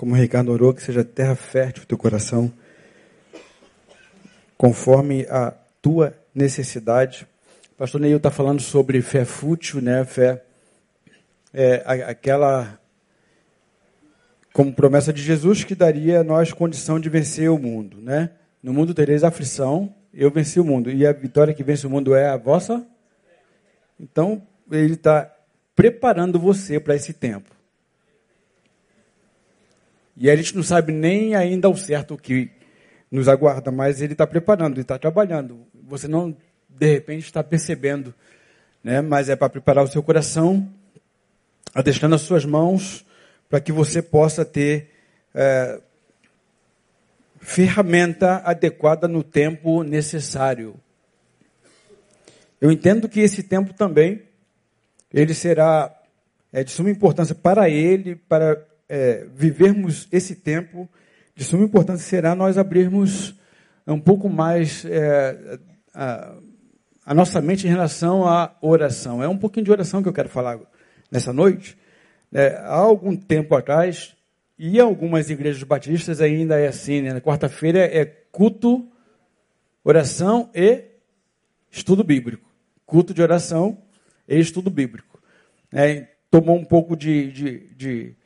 como o Ricardo orou, que seja terra fértil o teu coração, conforme a tua necessidade. O pastor Neil está falando sobre fé fútil, né? Fé é, aquela como promessa de Jesus que daria a nós condição de vencer o mundo, né? No mundo tereis aflição, eu venci o mundo. E a vitória que vence o mundo é a vossa? Então, ele está preparando você para esse tempo. E a gente não sabe nem ainda ao certo o que nos aguarda, mas ele está preparando, ele está trabalhando. Você não, de repente, está percebendo, né? mas é para preparar o seu coração, deixando as suas mãos para que você possa ter é, ferramenta adequada no tempo necessário. Eu entendo que esse tempo também ele será é, de suma importância para ele, para é, vivermos esse tempo. De suma importância será nós abrirmos um pouco mais é, a, a nossa mente em relação à oração. É um pouquinho de oração que eu quero falar nessa noite. É, há algum tempo atrás, e algumas igrejas batistas ainda é assim, né? Na quarta-feira é culto, oração e estudo bíblico. Culto de oração e estudo bíblico. É, tomou um pouco de, de, de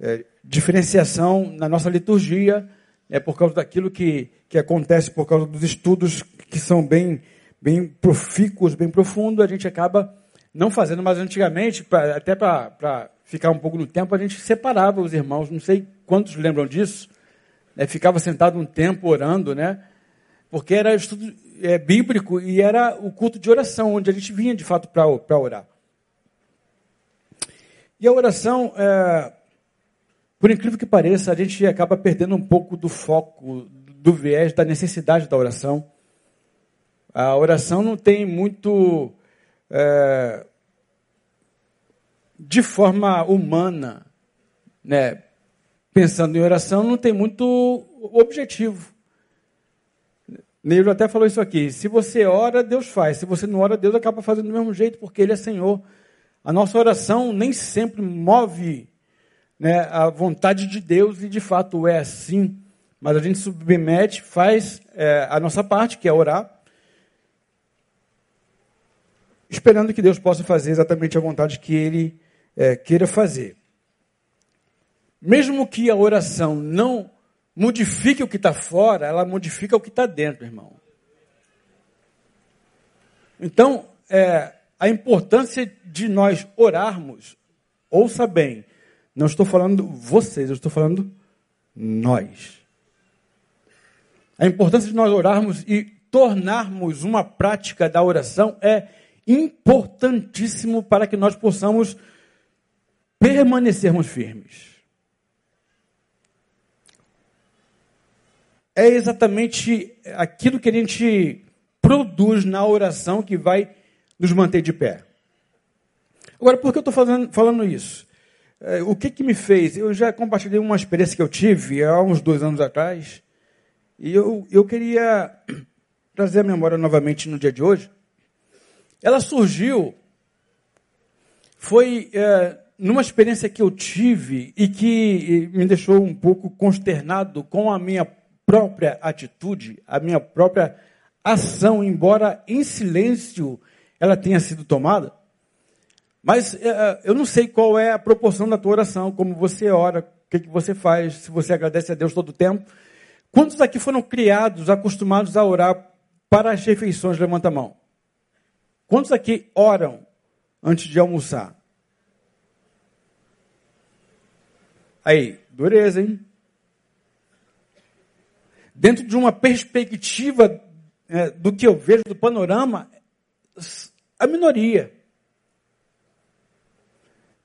é, diferenciação na nossa liturgia, é por causa daquilo que, que acontece, por causa dos estudos que são bem, bem profícuos, bem profundos, a gente acaba não fazendo, mas antigamente, pra, até para ficar um pouco no tempo, a gente separava os irmãos, não sei quantos lembram disso, né? ficava sentado um tempo orando, né? Porque era estudo é, bíblico e era o culto de oração, onde a gente vinha de fato para orar. E a oração, é, por incrível que pareça, a gente acaba perdendo um pouco do foco, do viés, da necessidade da oração. A oração não tem muito. É, de forma humana, né, pensando em oração, não tem muito objetivo. Neilo até falou isso aqui. Se você ora, Deus faz. Se você não ora, Deus acaba fazendo do mesmo jeito, porque Ele é Senhor. A nossa oração nem sempre move né, a vontade de Deus, e de fato é assim. Mas a gente submete, faz é, a nossa parte, que é orar, esperando que Deus possa fazer exatamente a vontade que Ele é, queira fazer. Mesmo que a oração não modifique o que está fora, ela modifica o que está dentro, irmão. Então, é, a importância de nós orarmos, ouça bem, não estou falando vocês, eu estou falando nós. A importância de nós orarmos e tornarmos uma prática da oração é importantíssimo para que nós possamos permanecermos firmes. É exatamente aquilo que a gente produz na oração que vai nos manter de pé. Agora, por que eu estou falando, falando isso? É, o que, que me fez? Eu já compartilhei uma experiência que eu tive há uns dois anos atrás, e eu, eu queria trazer a memória novamente no dia de hoje. Ela surgiu, foi é, numa experiência que eu tive e que me deixou um pouco consternado com a minha própria atitude, a minha própria ação, embora em silêncio ela tenha sido tomada. Mas é, eu não sei qual é a proporção da tua oração, como você ora, o que, que você faz, se você agradece a Deus todo o tempo. Quantos aqui foram criados, acostumados a orar para as refeições? Levanta a mão. Quantos aqui oram antes de almoçar? Aí, dureza, hein? Dentro de uma perspectiva é, do que eu vejo do panorama, a minoria.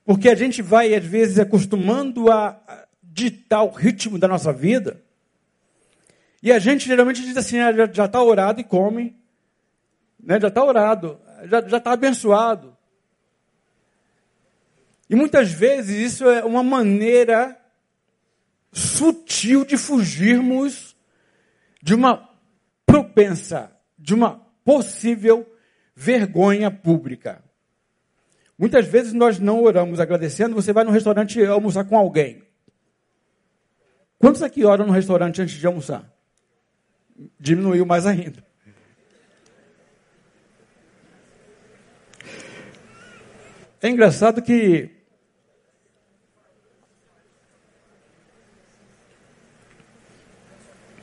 Porque a gente vai, às vezes, acostumando a ditar o ritmo da nossa vida. E a gente geralmente diz assim: ah, já está orado e come. Né? Já está orado, já está abençoado. E muitas vezes isso é uma maneira sutil de fugirmos de uma propensa, de uma possível vergonha pública. Muitas vezes nós não oramos agradecendo, você vai no restaurante almoçar com alguém. Quantos aqui oram no restaurante antes de almoçar? Diminuiu mais ainda. É engraçado que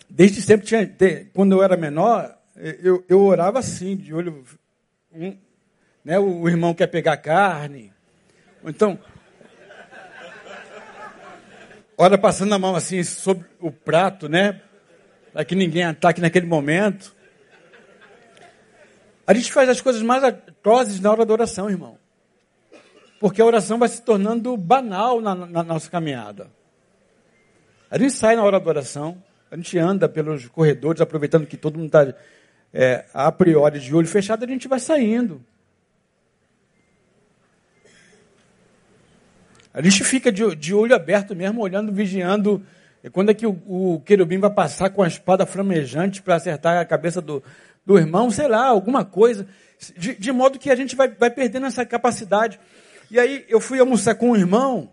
desde sempre tinha, quando eu era menor, eu, eu orava assim, de olho né, o, o irmão quer pegar carne, então ora passando a mão assim sobre o prato, né, para que ninguém ataque naquele momento. A gente faz as coisas mais atrozes na hora da oração, irmão. Porque a oração vai se tornando banal na, na nossa caminhada. A gente sai na hora da oração, a gente anda pelos corredores, aproveitando que todo mundo está é, a priori de olho fechado, a gente vai saindo. A gente fica de, de olho aberto mesmo, olhando, vigiando. Quando é que o, o querubim vai passar com a espada flamejante para acertar a cabeça do, do irmão, sei lá, alguma coisa. De, de modo que a gente vai, vai perdendo essa capacidade. E aí eu fui almoçar com um irmão.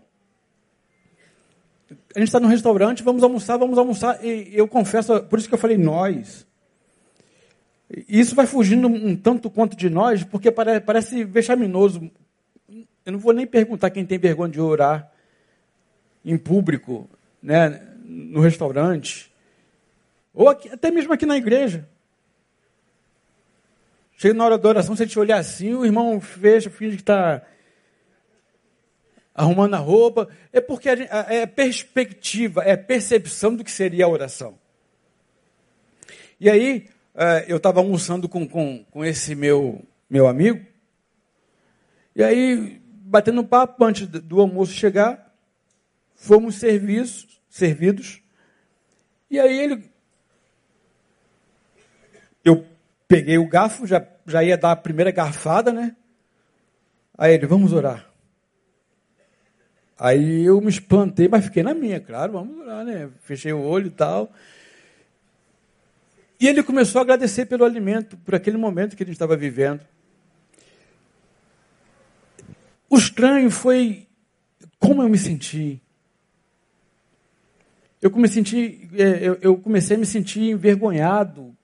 A gente está no restaurante, vamos almoçar, vamos almoçar. E eu confesso, por isso que eu falei nós. Isso vai fugindo um tanto quanto de nós, porque parece, parece vexaminoso. Eu não vou nem perguntar quem tem vergonha de orar em público, né, no restaurante, ou aqui, até mesmo aqui na igreja. Chega na hora da oração, a gente olhar assim, o irmão fecha, finge que está arrumando a roupa, é porque é perspectiva, é percepção do que seria a oração. E aí, é, eu estava almoçando com, com, com esse meu, meu amigo, e aí, batendo papo antes do almoço chegar, fomos serviços, servidos, e aí ele. Eu peguei o garfo, já, já ia dar a primeira garfada, né? Aí ele, vamos orar. Aí eu me espantei, mas fiquei na minha, claro, vamos lá, né? Fechei o olho e tal. E ele começou a agradecer pelo alimento, por aquele momento que ele estava vivendo. O estranho foi como eu me senti. Eu comecei, é, eu comecei a me sentir envergonhado.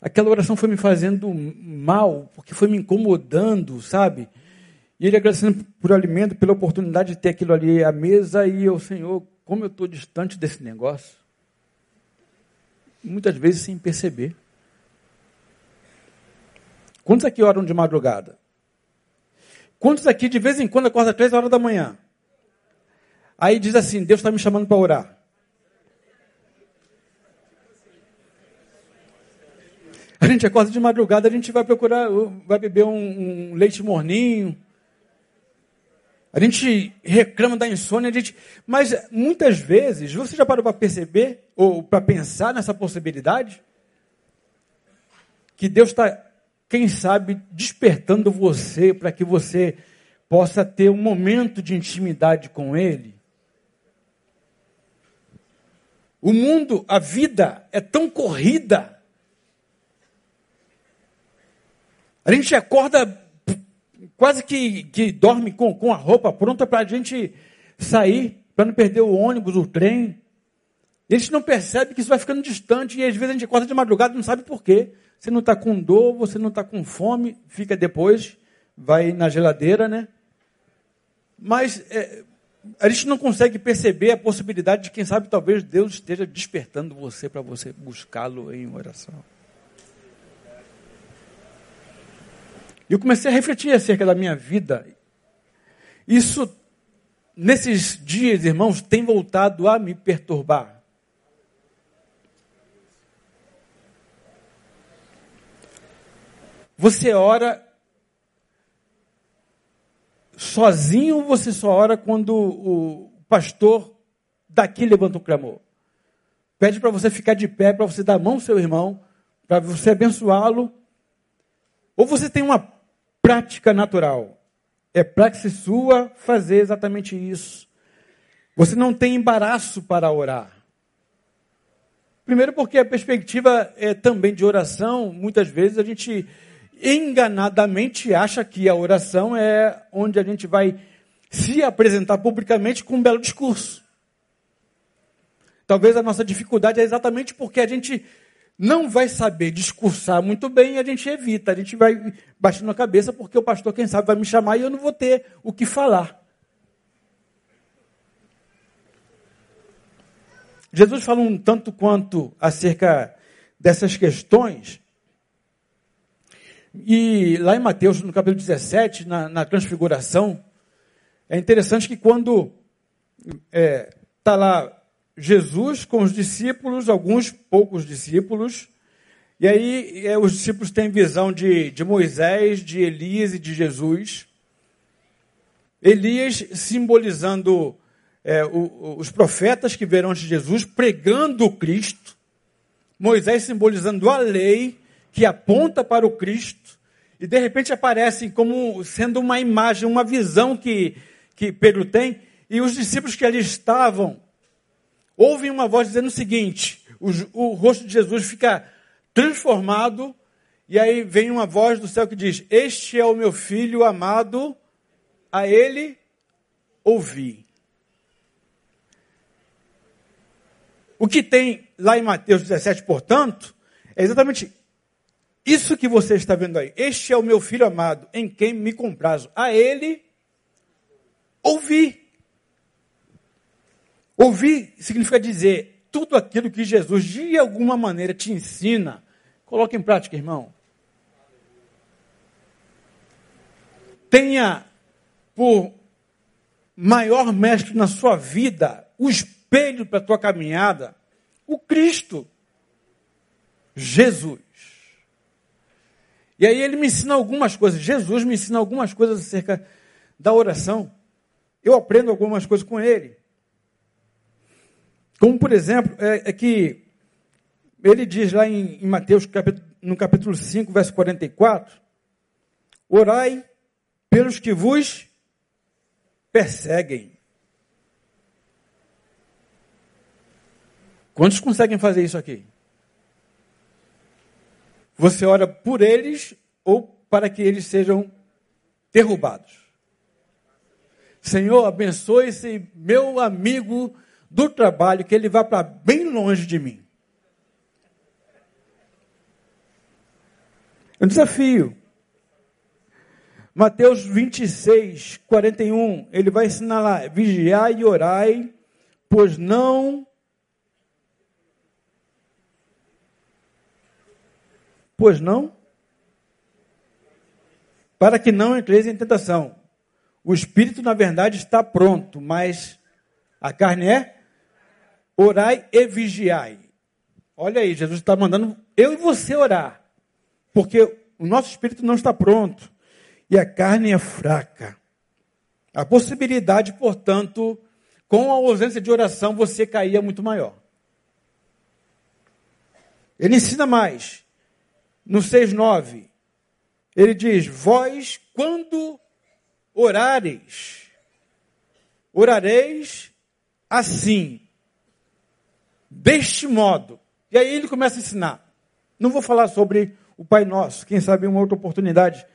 Aquela oração foi me fazendo mal, porque foi me incomodando, sabe? E ele agradecendo por alimento, pela oportunidade de ter aquilo ali à mesa, e eu, Senhor, como eu estou distante desse negócio. Muitas vezes sem perceber. Quantos aqui oram de madrugada? Quantos aqui de vez em quando acordam às três horas da manhã? Aí diz assim: Deus está me chamando para orar. A gente acorda de madrugada, a gente vai procurar, vai beber um, um leite morninho, a gente reclama da insônia, a gente, mas muitas vezes, você já parou para perceber ou para pensar nessa possibilidade? Que Deus está, quem sabe, despertando você para que você possa ter um momento de intimidade com Ele. O mundo, a vida é tão corrida. A gente acorda quase que, que dorme com, com a roupa pronta para a gente sair, para não perder o ônibus, o trem. E a gente não percebe que isso vai ficando distante e às vezes a gente acorda de madrugada e não sabe por quê. Você não está com dor, você não está com fome, fica depois, vai na geladeira, né? Mas é, a gente não consegue perceber a possibilidade de, quem sabe, talvez Deus esteja despertando você para você buscá-lo em oração. E eu comecei a refletir acerca da minha vida. Isso, nesses dias, irmãos, tem voltado a me perturbar. Você ora sozinho ou você só ora quando o pastor daqui levanta um clamor? Pede para você ficar de pé, para você dar a mão ao seu irmão, para você abençoá-lo. Ou você tem uma prática natural. É prática sua fazer exatamente isso. Você não tem embaraço para orar. Primeiro, porque a perspectiva é também de oração, muitas vezes a gente enganadamente acha que a oração é onde a gente vai se apresentar publicamente com um belo discurso. Talvez a nossa dificuldade é exatamente porque a gente não vai saber discursar muito bem e a gente evita, a gente vai baixando a cabeça porque o pastor, quem sabe, vai me chamar e eu não vou ter o que falar. Jesus fala um tanto quanto acerca dessas questões. E lá em Mateus, no capítulo 17, na, na transfiguração, é interessante que quando está é, tá lá Jesus com os discípulos, alguns poucos discípulos, e aí é, os discípulos têm visão de, de Moisés, de Elias e de Jesus. Elias simbolizando é, o, os profetas que vieram antes de Jesus pregando o Cristo, Moisés simbolizando a lei que aponta para o Cristo, e de repente aparecem como sendo uma imagem, uma visão que, que Pedro tem, e os discípulos que ali estavam ouvem uma voz dizendo o seguinte: o, o rosto de Jesus fica transformado, e aí vem uma voz do céu que diz: Este é o meu filho amado, a ele ouvi. O que tem lá em Mateus 17, portanto, é exatamente isso que você está vendo aí. Este é o meu filho amado, em quem me comprazo. A ele ouvir. Ouvir significa dizer tudo aquilo que Jesus de alguma maneira te ensina. Coloque em prática, irmão. Tenha por maior mestre na sua vida o espelho para a tua caminhada? O Cristo, Jesus. E aí ele me ensina algumas coisas. Jesus me ensina algumas coisas acerca da oração. Eu aprendo algumas coisas com ele. Como, por exemplo, é, é que ele diz lá em, em Mateus, no capítulo 5, verso 44, orai pelos que vos perseguem. Quantos conseguem fazer isso aqui? Você ora por eles ou para que eles sejam derrubados? Senhor, abençoe esse meu amigo do trabalho, que ele vá para bem longe de mim. Um desafio. Mateus 26, 41, ele vai ensinar lá: vigiai e orai, pois não Pois não? Para que não entreis em tentação. O espírito, na verdade, está pronto, mas a carne é? Orai e vigiai. Olha aí, Jesus está mandando eu e você orar. Porque o nosso espírito não está pronto. E a carne é fraca. A possibilidade, portanto, com a ausência de oração, você cair é muito maior. Ele ensina mais no 6,9, ele diz: Vós, quando orareis, orareis assim, deste modo. E aí ele começa a ensinar. Não vou falar sobre o Pai Nosso, quem sabe uma outra oportunidade.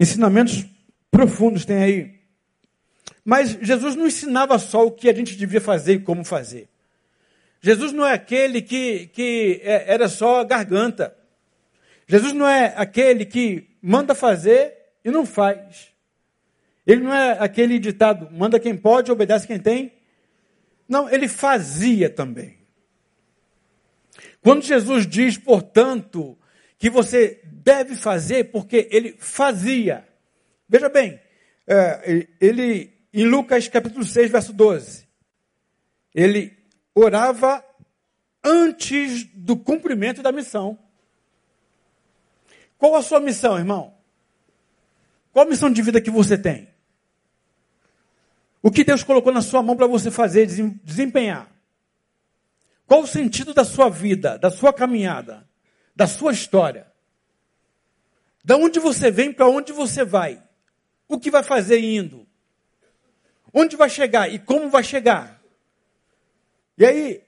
Ensinamentos profundos tem aí. Mas Jesus não ensinava só o que a gente devia fazer e como fazer. Jesus não é aquele que, que é, era só garganta. Jesus não é aquele que manda fazer e não faz. Ele não é aquele ditado, manda quem pode, obedece quem tem. Não, ele fazia também. Quando Jesus diz, portanto, que você deve fazer, porque ele fazia. Veja bem, é, ele, em Lucas capítulo 6, verso 12, ele orava antes do cumprimento da missão. Qual a sua missão, irmão? Qual a missão de vida que você tem? O que Deus colocou na sua mão para você fazer, desempenhar? Qual o sentido da sua vida, da sua caminhada, da sua história? Da onde você vem para onde você vai? O que vai fazer indo? Onde vai chegar e como vai chegar? E aí,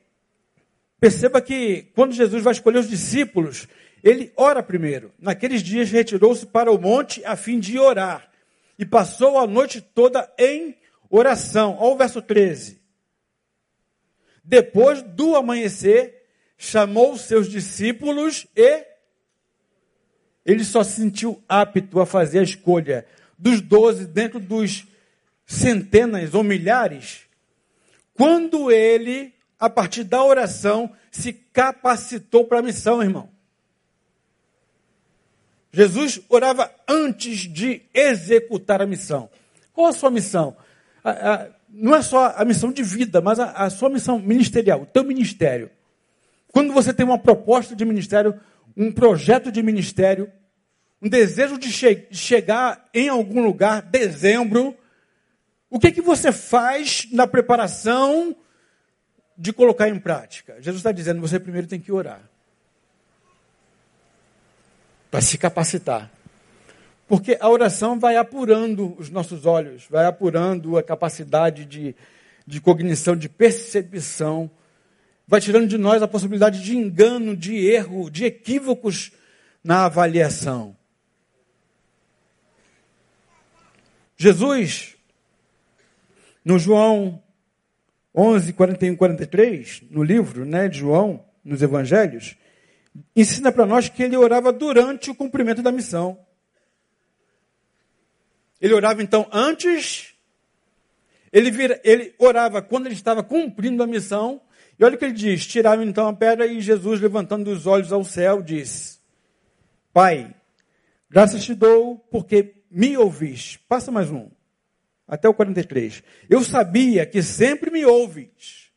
perceba que quando Jesus vai escolher os discípulos, ele ora primeiro. Naqueles dias retirou-se para o monte a fim de orar. E passou a noite toda em oração. Olha o verso 13. depois do amanhecer, chamou seus discípulos e ele só se sentiu apto a fazer a escolha dos doze dentro dos centenas ou milhares, quando ele, a partir da oração, se capacitou para a missão, irmão. Jesus orava antes de executar a missão. Qual a sua missão? A, a, não é só a missão de vida, mas a, a sua missão ministerial, o teu ministério. Quando você tem uma proposta de ministério, um projeto de ministério, um desejo de che chegar em algum lugar, dezembro, o que, que você faz na preparação de colocar em prática? Jesus está dizendo, você primeiro tem que orar. Para se capacitar. Porque a oração vai apurando os nossos olhos, vai apurando a capacidade de, de cognição, de percepção, vai tirando de nós a possibilidade de engano, de erro, de equívocos na avaliação. Jesus, no João 11, 41 43, no livro né, de João, nos Evangelhos, ensina para nós que ele orava durante o cumprimento da missão. Ele orava então antes, ele, vira, ele orava quando ele estava cumprindo a missão, e olha o que ele diz: tiraram então a pedra e Jesus, levantando os olhos ao céu, disse: Pai, graças te dou porque me ouviste. Passa mais um, até o 43. Eu sabia que sempre me ouves.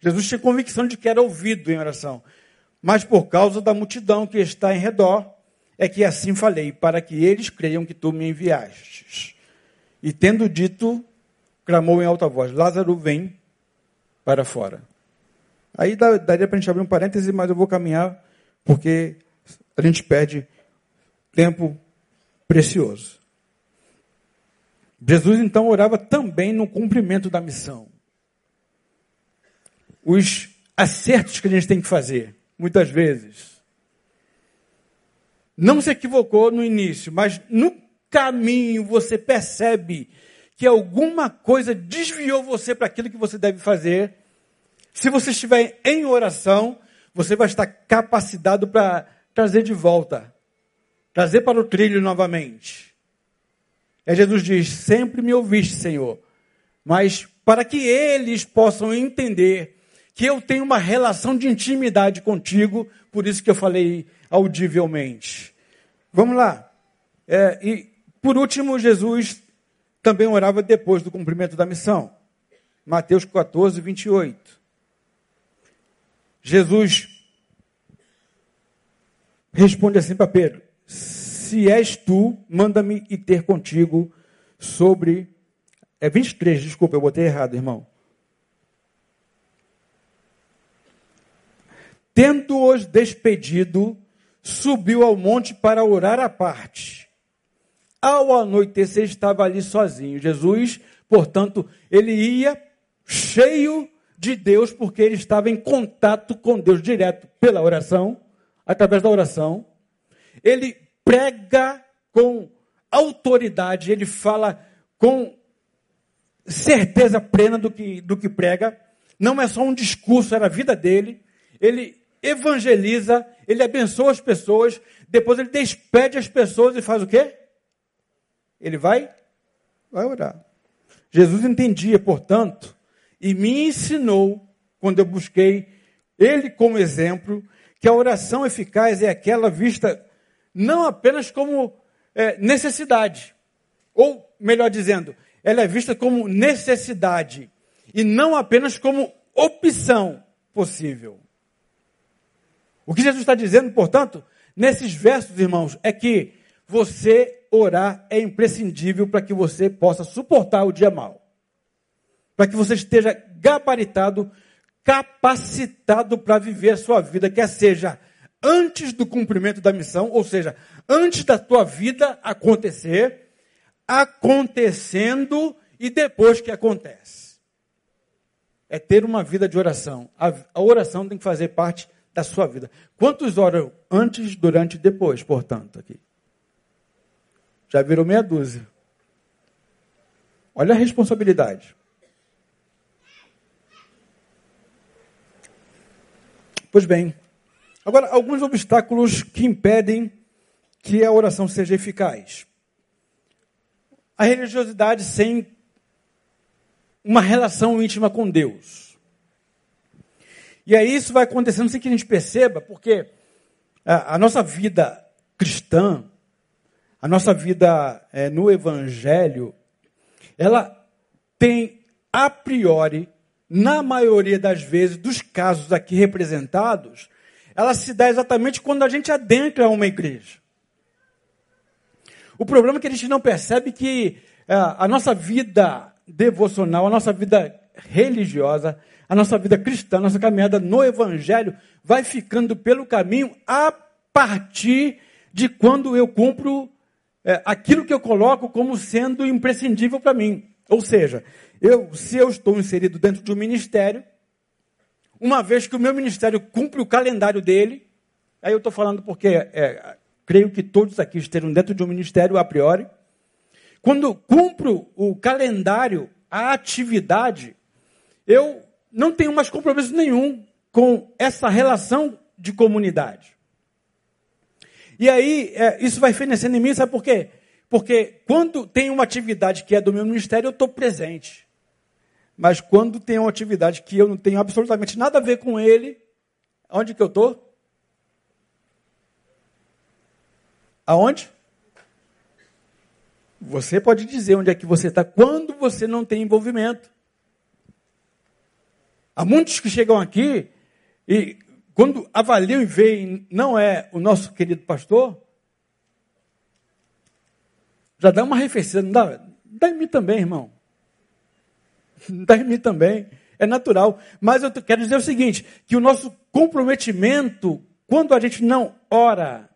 Jesus tinha convicção de que era ouvido em oração, mas por causa da multidão que está em redor, é que assim falei, para que eles creiam que tu me enviastes. E tendo dito, clamou em alta voz: Lázaro, vem para fora. Aí daria para a gente abrir um parêntese, mas eu vou caminhar, porque a gente perde tempo precioso. Jesus então orava também no cumprimento da missão. Os acertos que a gente tem que fazer, muitas vezes, não se equivocou no início, mas no caminho você percebe que alguma coisa desviou você para aquilo que você deve fazer. Se você estiver em oração, você vai estar capacitado para trazer de volta, trazer para o trilho novamente. E Jesus diz: Sempre me ouviste, Senhor, mas para que eles possam entender que eu tenho uma relação de intimidade contigo, por isso que eu falei audivelmente. Vamos lá. É, e por último, Jesus também orava depois do cumprimento da missão. Mateus 14, 28. Jesus responde assim para Pedro: Se és tu, manda-me ir ter contigo sobre. É 23, desculpa, eu botei errado, irmão. Tendo-os despedido, subiu ao monte para orar à parte. Ao anoitecer, estava ali sozinho. Jesus, portanto, ele ia cheio de Deus, porque ele estava em contato com Deus direto pela oração, através da oração. Ele prega com autoridade, ele fala com certeza plena do que, do que prega. Não é só um discurso, era a vida dele. Ele evangeliza, ele abençoa as pessoas, depois ele despede as pessoas e faz o quê? Ele vai? Vai orar. Jesus entendia, portanto, e me ensinou, quando eu busquei ele como exemplo, que a oração eficaz é aquela vista não apenas como é, necessidade, ou melhor dizendo, ela é vista como necessidade e não apenas como opção possível. O que Jesus está dizendo, portanto, nesses versos, irmãos, é que você orar é imprescindível para que você possa suportar o dia mal. Para que você esteja gabaritado, capacitado para viver a sua vida, quer seja antes do cumprimento da missão, ou seja, antes da tua vida acontecer, acontecendo e depois que acontece. É ter uma vida de oração. A, oração tem que fazer parte da sua vida. Quantos oram antes, durante e depois, portanto, aqui? Já virou meia dúzia. Olha a responsabilidade. Pois bem, agora, alguns obstáculos que impedem que a oração seja eficaz. A religiosidade sem uma relação íntima com Deus. E aí isso vai acontecendo sem que a gente perceba, porque a, a nossa vida cristã, a nossa vida é, no Evangelho, ela tem a priori, na maioria das vezes, dos casos aqui representados, ela se dá exatamente quando a gente adentra uma igreja. O problema é que a gente não percebe que é, a nossa vida devocional, a nossa vida religiosa, a nossa vida cristã, a nossa caminhada no Evangelho vai ficando pelo caminho a partir de quando eu cumpro é, aquilo que eu coloco como sendo imprescindível para mim. Ou seja, eu, se eu estou inserido dentro de um ministério, uma vez que o meu ministério cumpre o calendário dele, aí eu estou falando porque é, creio que todos aqui estejam dentro de um ministério a priori. Quando cumpro o calendário, a atividade, eu não tenho mais compromisso nenhum com essa relação de comunidade. E aí, é, isso vai fenecendo em mim, sabe por quê? Porque quando tem uma atividade que é do meu ministério, eu estou presente. Mas quando tem uma atividade que eu não tenho absolutamente nada a ver com ele, onde que eu estou? Aonde? Você pode dizer onde é que você está quando você não tem envolvimento. Há muitos que chegam aqui e quando avaliam e veem não é o nosso querido pastor, já dá uma arrefecida, não dá? Dá em mim também, irmão. Dá em mim também. É natural. Mas eu quero dizer o seguinte: que o nosso comprometimento, quando a gente não ora,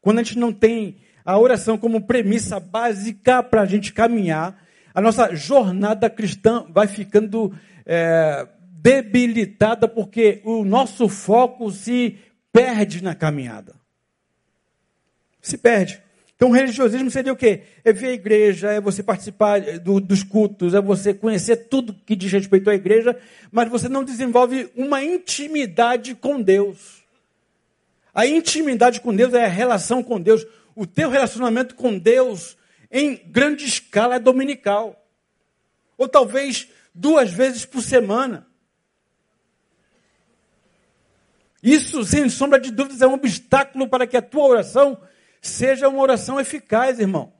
quando a gente não tem a oração como premissa básica para a gente caminhar, a nossa jornada cristã vai ficando é, debilitada porque o nosso foco se perde na caminhada. Se perde. Então, religiosismo seria o quê? É ver a igreja, é você participar do, dos cultos, é você conhecer tudo que diz respeito à igreja, mas você não desenvolve uma intimidade com Deus. A intimidade com Deus é a relação com Deus. O teu relacionamento com Deus, em grande escala, é dominical. Ou talvez duas vezes por semana. Isso, sem sombra de dúvidas, é um obstáculo para que a tua oração seja uma oração eficaz, irmão.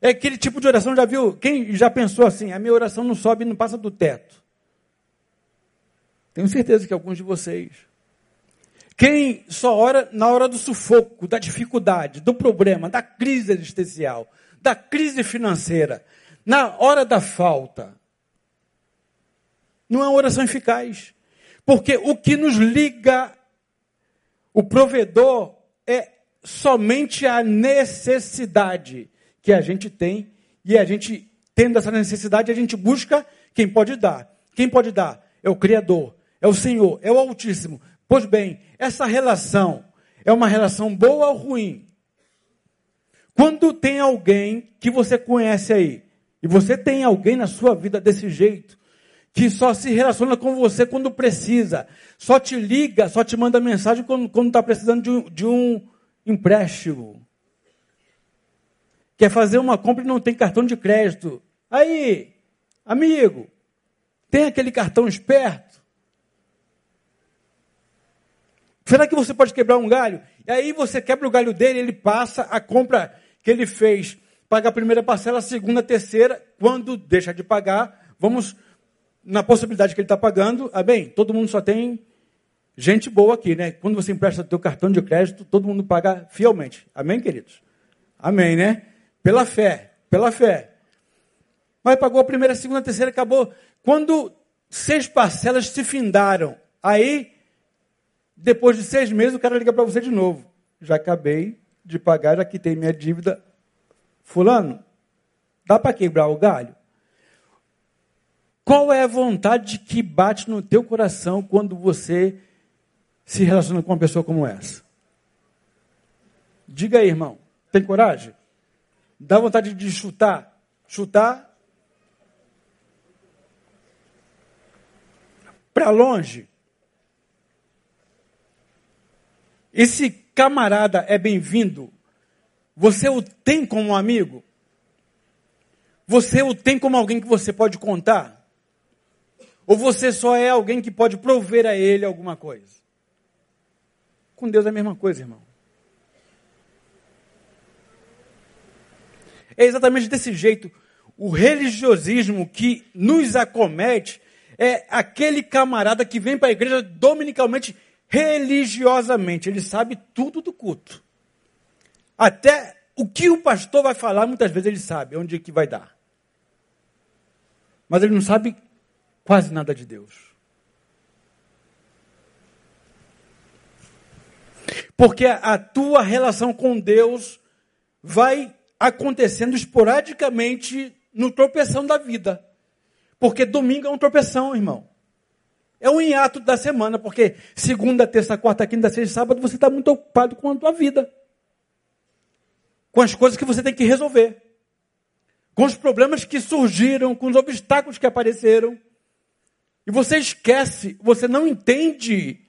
É aquele tipo de oração, já viu? Quem já pensou assim? A minha oração não sobe não passa do teto. Tenho certeza que alguns de vocês quem só ora na hora do sufoco, da dificuldade, do problema, da crise existencial, da crise financeira, na hora da falta, não é uma oração eficaz. Porque o que nos liga o provedor é somente a necessidade que a gente tem, e a gente, tendo essa necessidade, a gente busca quem pode dar. Quem pode dar? É o Criador, é o Senhor, é o Altíssimo. Pois bem, essa relação é uma relação boa ou ruim? Quando tem alguém que você conhece aí, e você tem alguém na sua vida desse jeito, que só se relaciona com você quando precisa, só te liga, só te manda mensagem quando está precisando de um, de um empréstimo. Quer fazer uma compra e não tem cartão de crédito. Aí, amigo, tem aquele cartão esperto? Será que você pode quebrar um galho? E aí você quebra o galho dele, ele passa a compra que ele fez, paga a primeira parcela, a segunda, a terceira. Quando deixa de pagar, vamos na possibilidade que ele está pagando. Ah, bem, todo mundo só tem gente boa aqui, né? Quando você empresta teu cartão de crédito, todo mundo paga fielmente. Amém, queridos? Amém, né? Pela fé, pela fé. Mas pagou a primeira, a segunda, a terceira, acabou. Quando seis parcelas se findaram, aí depois de seis meses, o cara liga para você de novo. Já acabei de pagar, já quitei minha dívida. Fulano, dá para quebrar o galho? Qual é a vontade que bate no teu coração quando você se relaciona com uma pessoa como essa? Diga aí, irmão. Tem coragem? Dá vontade de chutar? Chutar? Para longe? esse camarada é bem-vindo, você o tem como um amigo? Você o tem como alguém que você pode contar? Ou você só é alguém que pode prover a ele alguma coisa? Com Deus é a mesma coisa, irmão. É exatamente desse jeito. O religiosismo que nos acomete é aquele camarada que vem para a igreja dominicalmente, religiosamente. Ele sabe tudo do culto. Até o que o pastor vai falar, muitas vezes ele sabe onde que vai dar. Mas ele não sabe quase nada de Deus. Porque a tua relação com Deus vai acontecendo esporadicamente no tropeção da vida. Porque domingo é um tropeção, irmão. É um hiato da semana, porque segunda, terça, quarta, quinta, sexta, sábado, você está muito ocupado com a tua vida com as coisas que você tem que resolver, com os problemas que surgiram, com os obstáculos que apareceram. E você esquece, você não entende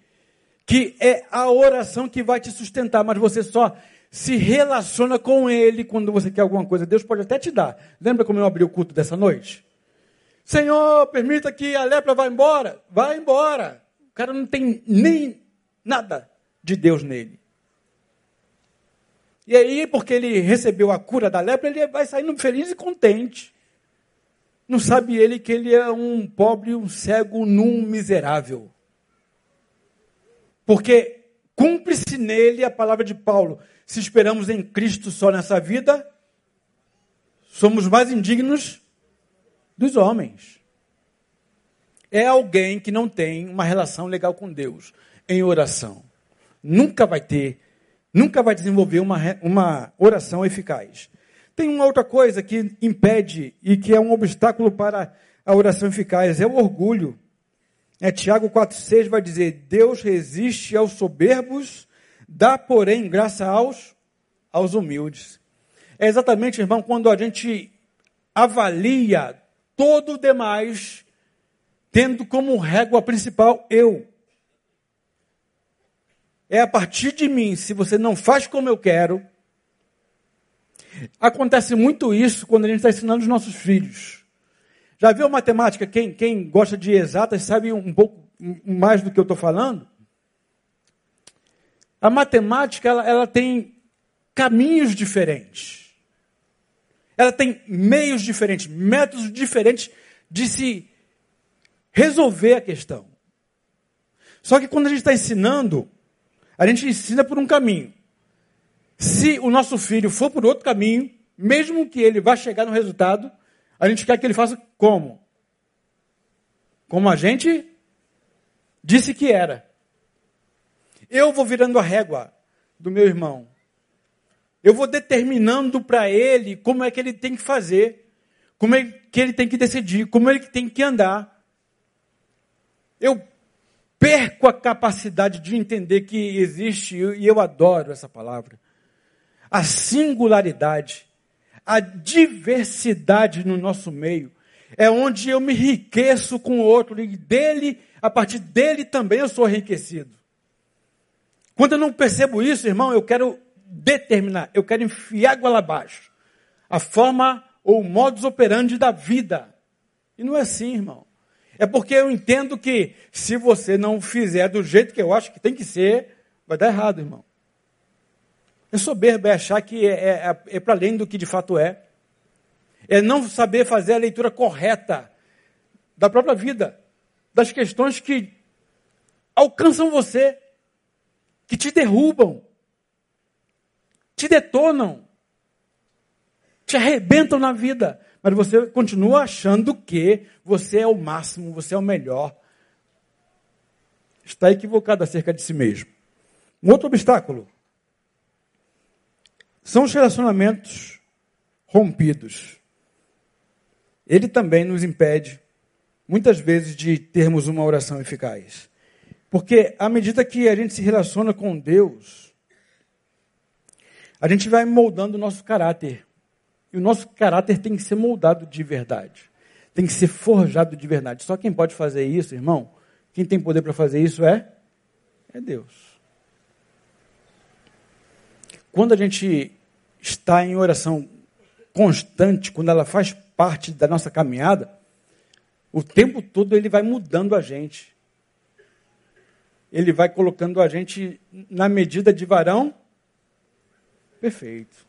que é a oração que vai te sustentar, mas você só se relaciona com Ele quando você quer alguma coisa. Deus pode até te dar. Lembra como eu abri o culto dessa noite? Senhor, permita que a lepra vá embora. Vai embora. O cara não tem nem nada de Deus nele. E aí, porque ele recebeu a cura da lepra, ele vai saindo feliz e contente. Não sabe ele que ele é um pobre, um cego, num miserável. Porque cumpre-se nele a palavra de Paulo. Se esperamos em Cristo só nessa vida, somos mais indignos dos homens. É alguém que não tem uma relação legal com Deus em oração. Nunca vai ter nunca vai desenvolver uma, uma oração eficaz. Tem uma outra coisa que impede e que é um obstáculo para a oração eficaz, é o orgulho. É, Tiago 4,6 vai dizer: Deus resiste aos soberbos, dá, porém, graça aos, aos humildes. É exatamente, irmão, quando a gente avalia todo o demais, tendo como régua principal eu é a partir de mim, se você não faz como eu quero. Acontece muito isso quando a gente está ensinando os nossos filhos. Já viu matemática? Quem, quem gosta de exatas sabe um pouco mais do que eu estou falando? A matemática ela, ela tem caminhos diferentes. Ela tem meios diferentes, métodos diferentes de se resolver a questão. Só que quando a gente está ensinando, a gente ensina por um caminho. Se o nosso filho for por outro caminho, mesmo que ele vá chegar no resultado, a gente quer que ele faça como? Como a gente disse que era. Eu vou virando a régua do meu irmão. Eu vou determinando para ele como é que ele tem que fazer, como é que ele tem que decidir, como ele tem que andar. Eu perco a capacidade de entender que existe, e eu adoro essa palavra, a singularidade, a diversidade no nosso meio. É onde eu me enriqueço com o outro, e dele, a partir dele também eu sou enriquecido. Quando eu não percebo isso, irmão, eu quero determinar, eu quero enfiar água abaixo. A forma ou modus operandi da vida. E não é assim, irmão. É porque eu entendo que se você não fizer do jeito que eu acho que tem que ser, vai dar errado, irmão. É soberbo é achar que é, é, é, é para além do que de fato é. É não saber fazer a leitura correta da própria vida, das questões que alcançam você, que te derrubam, te detonam, te arrebentam na vida mas você continua achando que você é o máximo, você é o melhor. Está equivocado acerca de si mesmo. Um outro obstáculo são os relacionamentos rompidos. Ele também nos impede, muitas vezes, de termos uma oração eficaz. Porque à medida que a gente se relaciona com Deus, a gente vai moldando o nosso caráter. E o nosso caráter tem que ser moldado de verdade. Tem que ser forjado de verdade. Só quem pode fazer isso, irmão, quem tem poder para fazer isso é é Deus. quando a gente está em oração constante, quando ela faz parte da nossa caminhada, o tempo todo ele vai mudando a gente. Ele vai colocando a gente na medida de varão perfeito.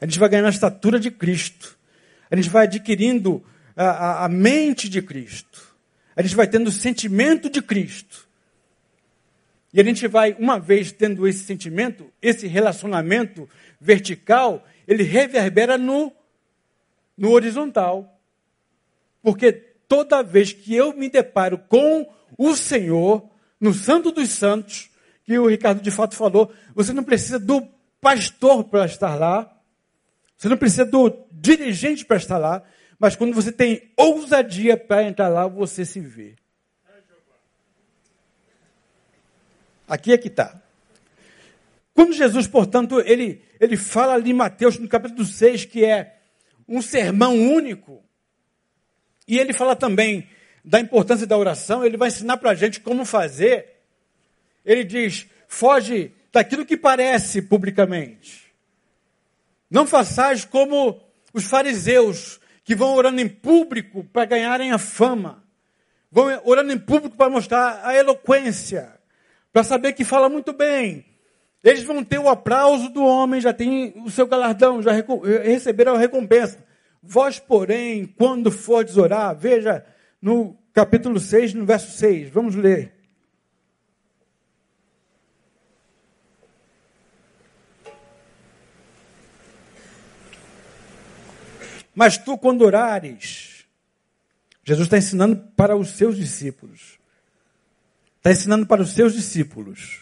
A gente vai ganhando a estatura de Cristo. A gente vai adquirindo a, a, a mente de Cristo. A gente vai tendo o sentimento de Cristo. E a gente vai, uma vez tendo esse sentimento, esse relacionamento vertical, ele reverbera no, no horizontal. Porque toda vez que eu me deparo com o Senhor, no Santo dos Santos, que o Ricardo de fato falou, você não precisa do pastor para estar lá, você não precisa do dirigente para estar lá, mas quando você tem ousadia para entrar lá, você se vê. Aqui é que está. Quando Jesus, portanto, ele, ele fala ali em Mateus, no capítulo 6, que é um sermão único, e ele fala também da importância da oração, ele vai ensinar para a gente como fazer. Ele diz: foge daquilo que parece publicamente. Não façais como os fariseus, que vão orando em público para ganharem a fama, vão orando em público para mostrar a eloquência, para saber que fala muito bem. Eles vão ter o aplauso do homem, já tem o seu galardão, já receberam a recompensa. Vós, porém, quando fordes orar, veja no capítulo 6, no verso 6, vamos ler. Mas tu, quando orares, Jesus está ensinando para os seus discípulos. Está ensinando para os seus discípulos.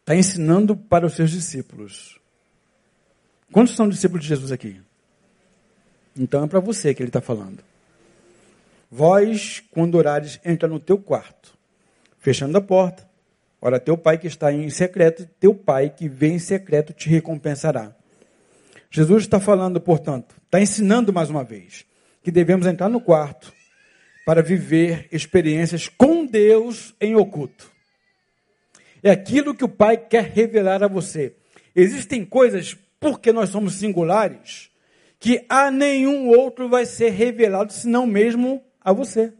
Está ensinando para os seus discípulos. Quantos são discípulos de Jesus aqui? Então é para você que ele está falando. Vós, quando orares, entra no teu quarto, fechando a porta. Ora, teu pai que está em secreto, teu pai que vem em secreto te recompensará. Jesus está falando, portanto, está ensinando mais uma vez que devemos entrar no quarto para viver experiências com Deus em oculto. É aquilo que o Pai quer revelar a você. Existem coisas, porque nós somos singulares, que a nenhum outro vai ser revelado, senão mesmo a você.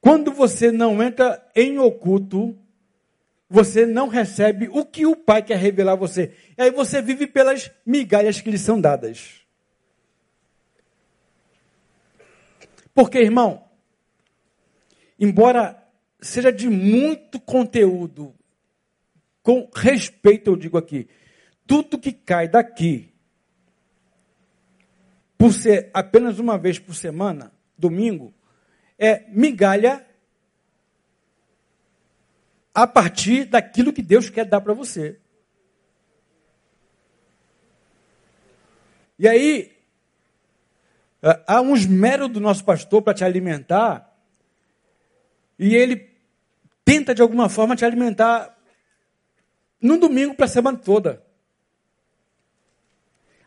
Quando você não entra em oculto, você não recebe o que o Pai quer revelar a você. E aí você vive pelas migalhas que lhe são dadas. Porque, irmão, embora seja de muito conteúdo, com respeito eu digo aqui, tudo que cai daqui, por ser apenas uma vez por semana, domingo, é migalha a partir daquilo que Deus quer dar para você. E aí, há um esmero do nosso pastor para te alimentar, e ele tenta de alguma forma te alimentar num domingo para a semana toda.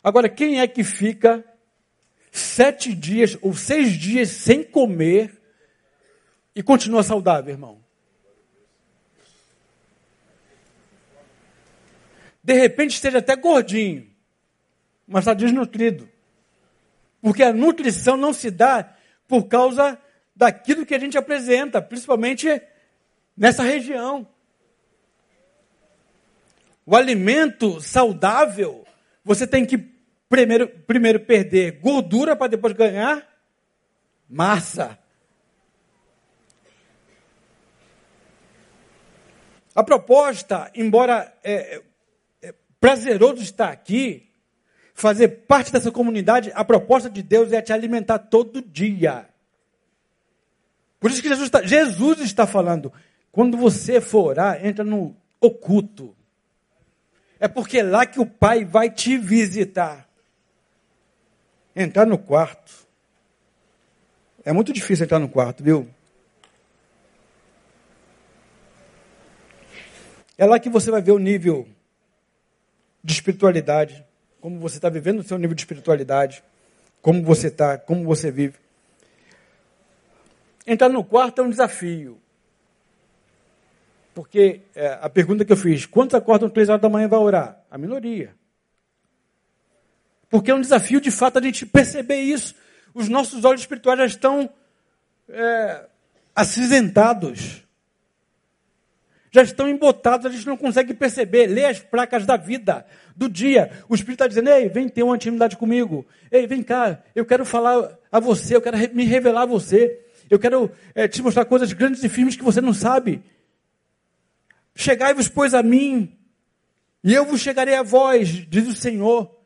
Agora, quem é que fica sete dias ou seis dias sem comer e continua saudável, irmão? de repente esteja até gordinho, mas está desnutrido. Porque a nutrição não se dá por causa daquilo que a gente apresenta, principalmente nessa região. O alimento saudável, você tem que primeiro, primeiro perder gordura para depois ganhar massa. A proposta, embora é, prazeroso estar aqui, fazer parte dessa comunidade, a proposta de Deus é te alimentar todo dia. Por isso que Jesus está, Jesus está falando, quando você for orar, entra no oculto. É porque é lá que o Pai vai te visitar. Entrar no quarto. É muito difícil entrar no quarto, viu? É lá que você vai ver o nível de espiritualidade, como você está vivendo o seu nível de espiritualidade, como você está, como você vive. Entrar no quarto é um desafio. Porque é, a pergunta que eu fiz, quantos acordam três horas da manhã e vai orar? A minoria. Porque é um desafio, de fato, a gente perceber isso. Os nossos olhos espirituais já estão é, acinzentados. Já estão embotados, a gente não consegue perceber. Lê as placas da vida, do dia. O Espírito está dizendo, ei, vem ter uma intimidade comigo. Ei, vem cá, eu quero falar a você, eu quero me revelar a você. Eu quero é, te mostrar coisas grandes e firmes que você não sabe. Chegai-vos, pois, a mim, e eu vos chegarei a vós, diz o Senhor.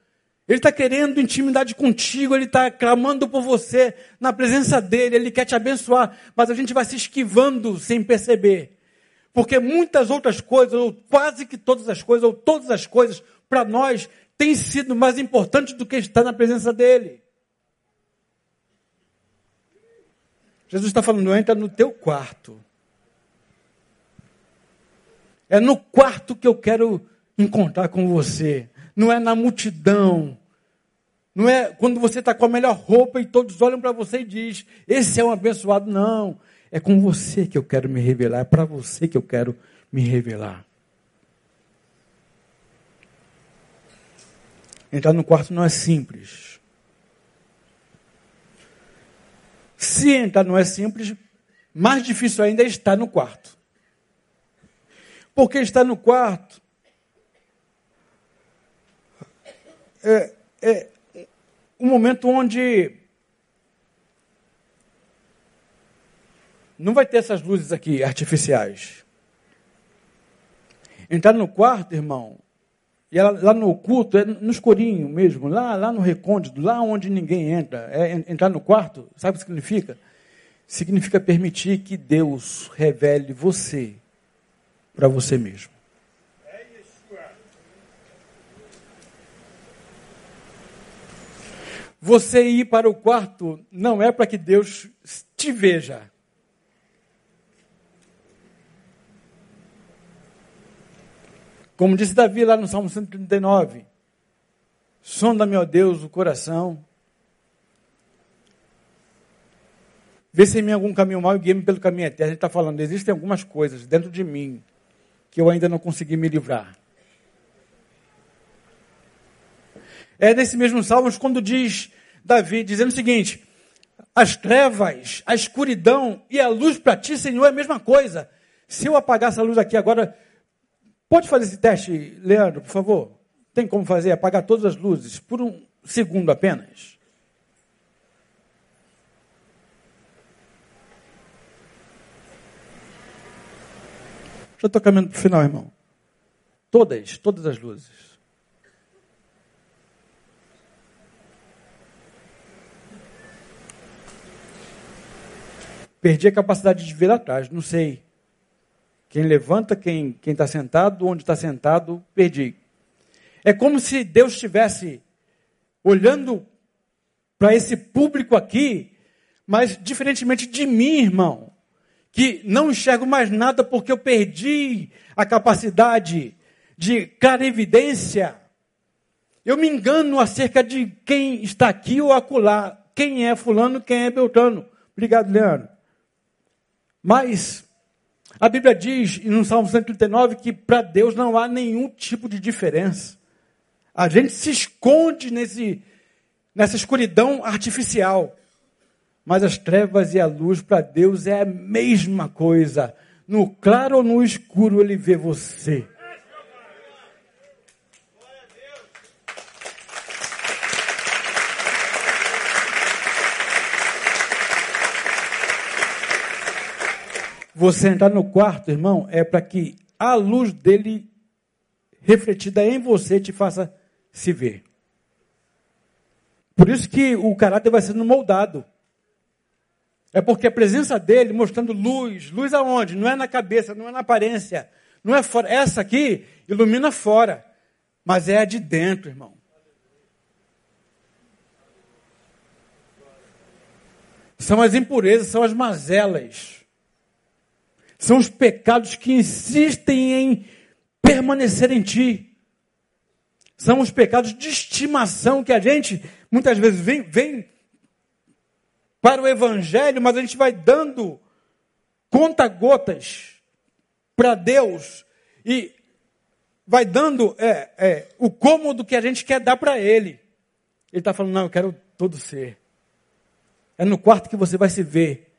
Ele está querendo intimidade contigo, ele está clamando por você na presença dele, ele quer te abençoar, mas a gente vai se esquivando sem perceber. Porque muitas outras coisas, ou quase que todas as coisas, ou todas as coisas, para nós, têm sido mais importantes do que estar na presença dele. Jesus está falando, entra no teu quarto. É no quarto que eu quero encontrar com você. Não é na multidão. Não é quando você está com a melhor roupa e todos olham para você e diz: Esse é um abençoado. Não. É com você que eu quero me revelar. É para você que eu quero me revelar. Entrar no quarto não é simples. Se entrar não é simples, mais difícil ainda é estar no quarto. Porque estar no quarto é, é um momento onde não vai ter essas luzes aqui artificiais. Entrar no quarto, irmão, e ela, lá no culto, é no escurinho mesmo, lá, lá no recôndito, lá onde ninguém entra. É, entrar no quarto, sabe o que significa? Significa permitir que Deus revele você para você mesmo. Você ir para o quarto não é para que Deus te veja. Como disse Davi lá no Salmo 139, sonda, meu Deus, o coração. Vê se em mim algum caminho mau e guia-me pelo caminho eterno. Ele está falando, existem algumas coisas dentro de mim que eu ainda não consegui me livrar. É nesse mesmo Salmo quando diz Davi, dizendo o seguinte: as trevas, a escuridão e a luz para ti, Senhor, é a mesma coisa. Se eu apagar essa luz aqui agora, Pode fazer esse teste, Leandro, por favor? Tem como fazer? Apagar todas as luzes por um segundo apenas. Já estou caminhando para o final, irmão. Todas, todas as luzes. Perdi a capacidade de ver atrás, não sei. Quem levanta, quem está sentado, onde está sentado, perdi. É como se Deus estivesse olhando para esse público aqui, mas diferentemente de mim, irmão, que não enxergo mais nada porque eu perdi a capacidade de clarividência. Eu me engano acerca de quem está aqui ou acolá, quem é fulano, quem é Beltrano. Obrigado, Leandro. Mas a Bíblia diz, no Salmo 139, que para Deus não há nenhum tipo de diferença. A gente se esconde nesse, nessa escuridão artificial. Mas as trevas e a luz para Deus é a mesma coisa. No claro ou no escuro, Ele vê você. Você entrar no quarto, irmão, é para que a luz dele refletida em você te faça se ver. Por isso que o caráter vai sendo moldado. É porque a presença dele mostrando luz, luz aonde? Não é na cabeça, não é na aparência, não é fora. Essa aqui ilumina fora, mas é a de dentro, irmão. São as impurezas, são as mazelas. São os pecados que insistem em permanecer em ti. São os pecados de estimação que a gente muitas vezes vem, vem para o Evangelho, mas a gente vai dando conta-gotas para Deus e vai dando é, é, o cômodo que a gente quer dar para Ele. Ele está falando, não, eu quero todo ser. É no quarto que você vai se ver.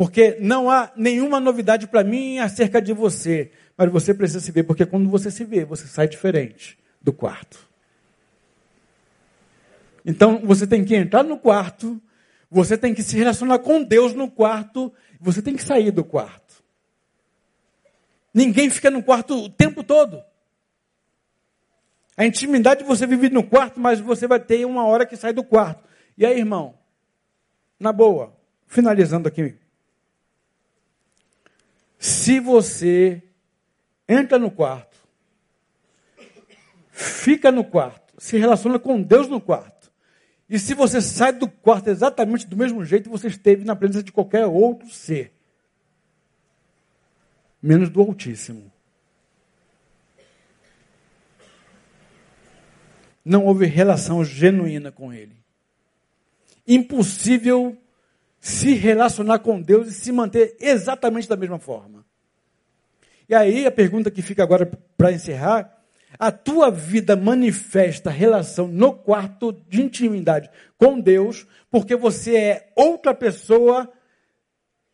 Porque não há nenhuma novidade para mim acerca de você. Mas você precisa se ver, porque quando você se vê, você sai diferente do quarto. Então você tem que entrar no quarto, você tem que se relacionar com Deus no quarto, você tem que sair do quarto. Ninguém fica no quarto o tempo todo. A intimidade você vive no quarto, mas você vai ter uma hora que sai do quarto. E aí, irmão? Na boa, finalizando aqui. Se você entra no quarto, fica no quarto, se relaciona com Deus no quarto, e se você sai do quarto exatamente do mesmo jeito, você esteve na presença de qualquer outro ser menos do Altíssimo. Não houve relação genuína com Ele. Impossível se relacionar com Deus e se manter exatamente da mesma forma. E aí a pergunta que fica agora para encerrar: a tua vida manifesta relação no quarto de intimidade com Deus, porque você é outra pessoa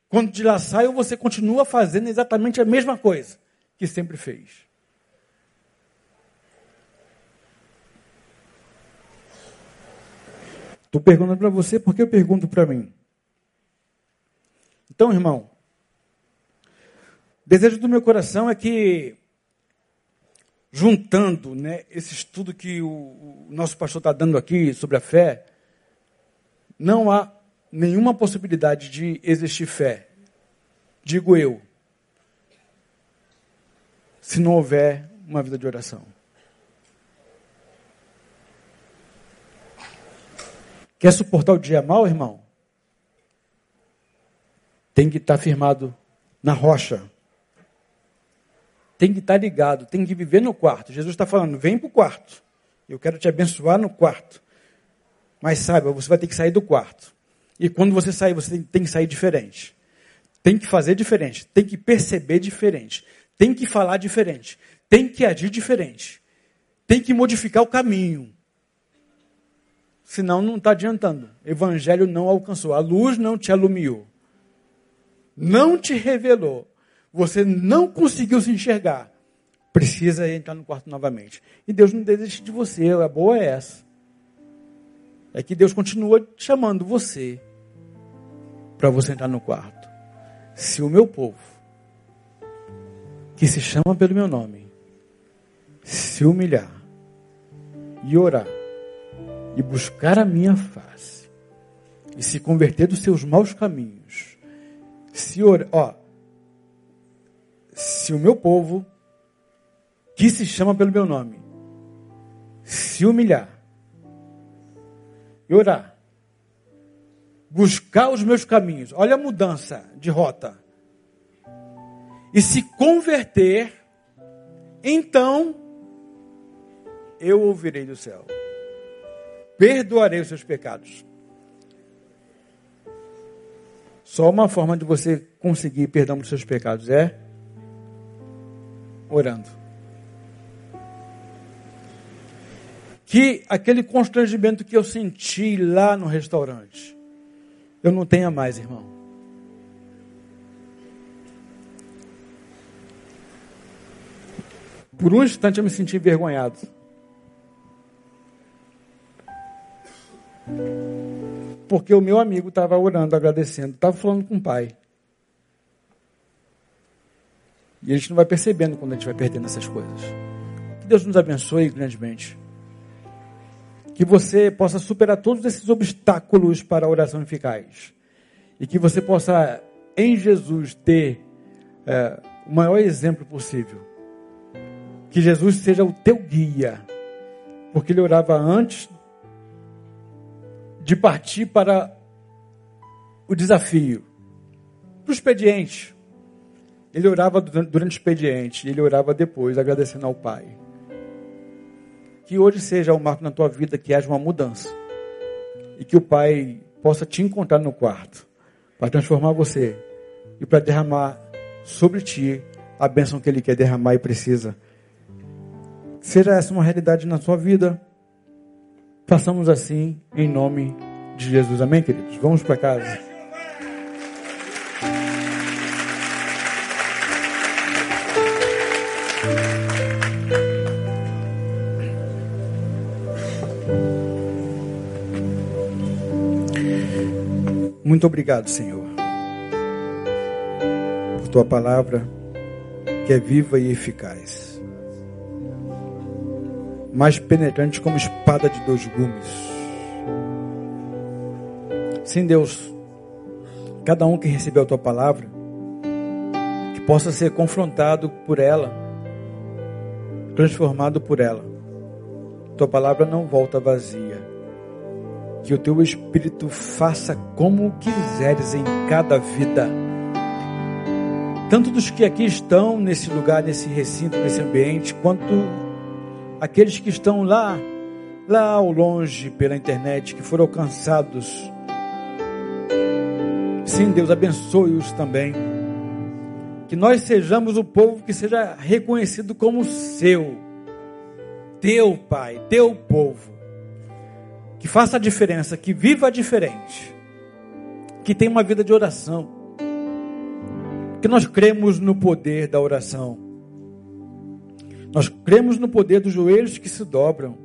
quando de lá sai, você continua fazendo exatamente a mesma coisa que sempre fez. Estou perguntando para você porque eu pergunto para mim. Então, irmão, desejo do meu coração é que, juntando né, esse estudo que o, o nosso pastor está dando aqui sobre a fé, não há nenhuma possibilidade de existir fé, digo eu, se não houver uma vida de oração. Quer suportar o dia mal, irmão? Tem que estar firmado na rocha. Tem que estar ligado, tem que viver no quarto. Jesus está falando: vem para o quarto. Eu quero te abençoar no quarto. Mas saiba, você vai ter que sair do quarto. E quando você sair, você tem, tem que sair diferente. Tem que fazer diferente. Tem que perceber diferente. Tem que falar diferente. Tem que agir diferente. Tem que modificar o caminho. Senão não está adiantando. Evangelho não alcançou. A luz não te alumiou. Não te revelou. Você não conseguiu se enxergar. Precisa entrar no quarto novamente. E Deus não desiste de você. A boa é essa. É que Deus continua chamando você para você entrar no quarto. Se o meu povo, que se chama pelo meu nome, se humilhar e orar e buscar a minha face e se converter dos seus maus caminhos, se ó, se o meu povo, que se chama pelo meu nome, se humilhar e orar buscar os meus caminhos. Olha a mudança de rota. E se converter, então eu ouvirei do céu. Perdoarei os seus pecados. Só uma forma de você conseguir perdão dos seus pecados é orando. Que aquele constrangimento que eu senti lá no restaurante, eu não tenha mais, irmão. Por um instante eu me senti envergonhado. Porque o meu amigo estava orando, agradecendo, estava falando com o pai. E a gente não vai percebendo quando a gente vai perdendo essas coisas. Que Deus nos abençoe grandemente que você possa superar todos esses obstáculos para a oração eficaz. E que você possa, em Jesus, ter é, o maior exemplo possível. Que Jesus seja o teu guia. Porque ele orava antes de partir para o desafio, para o expediente. Ele orava durante o expediente, ele orava depois, agradecendo ao Pai. Que hoje seja um marco na tua vida que haja uma mudança. E que o Pai possa te encontrar no quarto para transformar você e para derramar sobre ti a bênção que Ele quer derramar e precisa. Seja essa uma realidade na sua vida. Façamos assim em nome de Jesus. Amém, queridos? Vamos para casa. Muito obrigado, Senhor, por tua palavra que é viva e eficaz, mais penetrante como espada de dois gumes. Sim, Deus, cada um que recebeu a tua palavra, que possa ser confrontado por ela, transformado por ela. Tua palavra não volta vazia que o teu Espírito faça como quiseres em cada vida. Tanto dos que aqui estão nesse lugar, nesse recinto, nesse ambiente, quanto aqueles que estão lá, lá ao longe pela internet, que foram alcançados. Sim, Deus abençoe-os também. Que nós sejamos o povo que seja reconhecido como seu, teu Pai, teu povo. Que faça a diferença, que viva diferente, que tenha uma vida de oração, que nós cremos no poder da oração, nós cremos no poder dos joelhos que se dobram,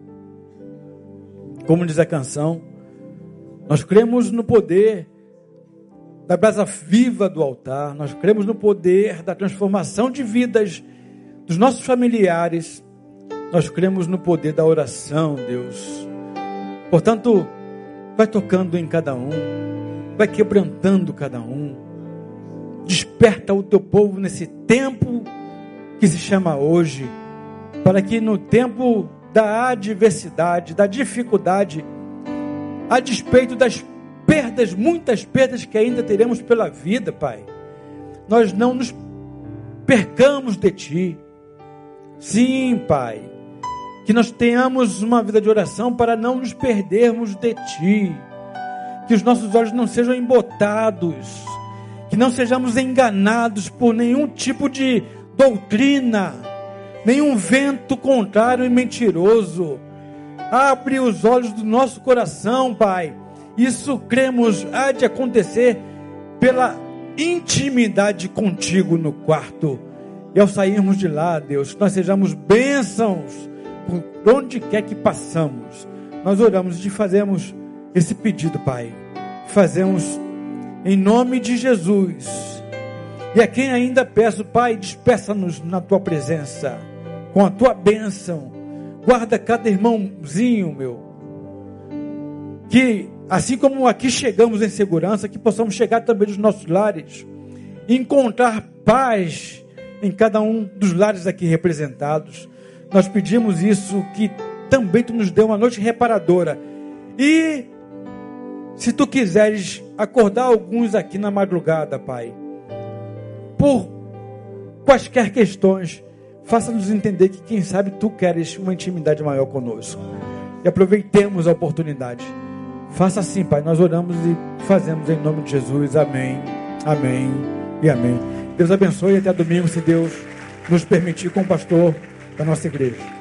como diz a canção, nós cremos no poder da brasa viva do altar, nós cremos no poder da transformação de vidas dos nossos familiares, nós cremos no poder da oração, Deus. Portanto, vai tocando em cada um, vai quebrantando cada um. Desperta o teu povo nesse tempo que se chama hoje, para que no tempo da adversidade, da dificuldade, a despeito das perdas, muitas perdas que ainda teremos pela vida, Pai, nós não nos percamos de Ti. Sim, Pai, que nós tenhamos uma vida de oração para não nos perdermos de Ti. Que os nossos olhos não sejam embotados. Que não sejamos enganados por nenhum tipo de doutrina, nenhum vento contrário e mentiroso. Abre os olhos do nosso coração, Pai. Isso cremos há de acontecer pela intimidade contigo no quarto. E ao sairmos de lá, Deus, nós sejamos bênçãos por onde quer que passamos, nós oramos e fazemos esse pedido, Pai. Fazemos em nome de Jesus. E a quem ainda peço, Pai, despeça-nos na tua presença, com a tua bênção. Guarda cada irmãozinho, meu. Que assim como aqui chegamos em segurança, que possamos chegar também nos nossos lares, encontrar paz em cada um dos lares aqui representados nós pedimos isso, que também tu nos dê uma noite reparadora. E se tu quiseres acordar alguns aqui na madrugada, Pai, por quaisquer questões, faça-nos entender que, quem sabe, tu queres uma intimidade maior conosco. E aproveitemos a oportunidade. Faça assim, Pai. Nós oramos e fazemos em nome de Jesus. Amém, amém e amém. Deus abençoe e até domingo, se Deus nos permitir, com o pastor da nossa igreja.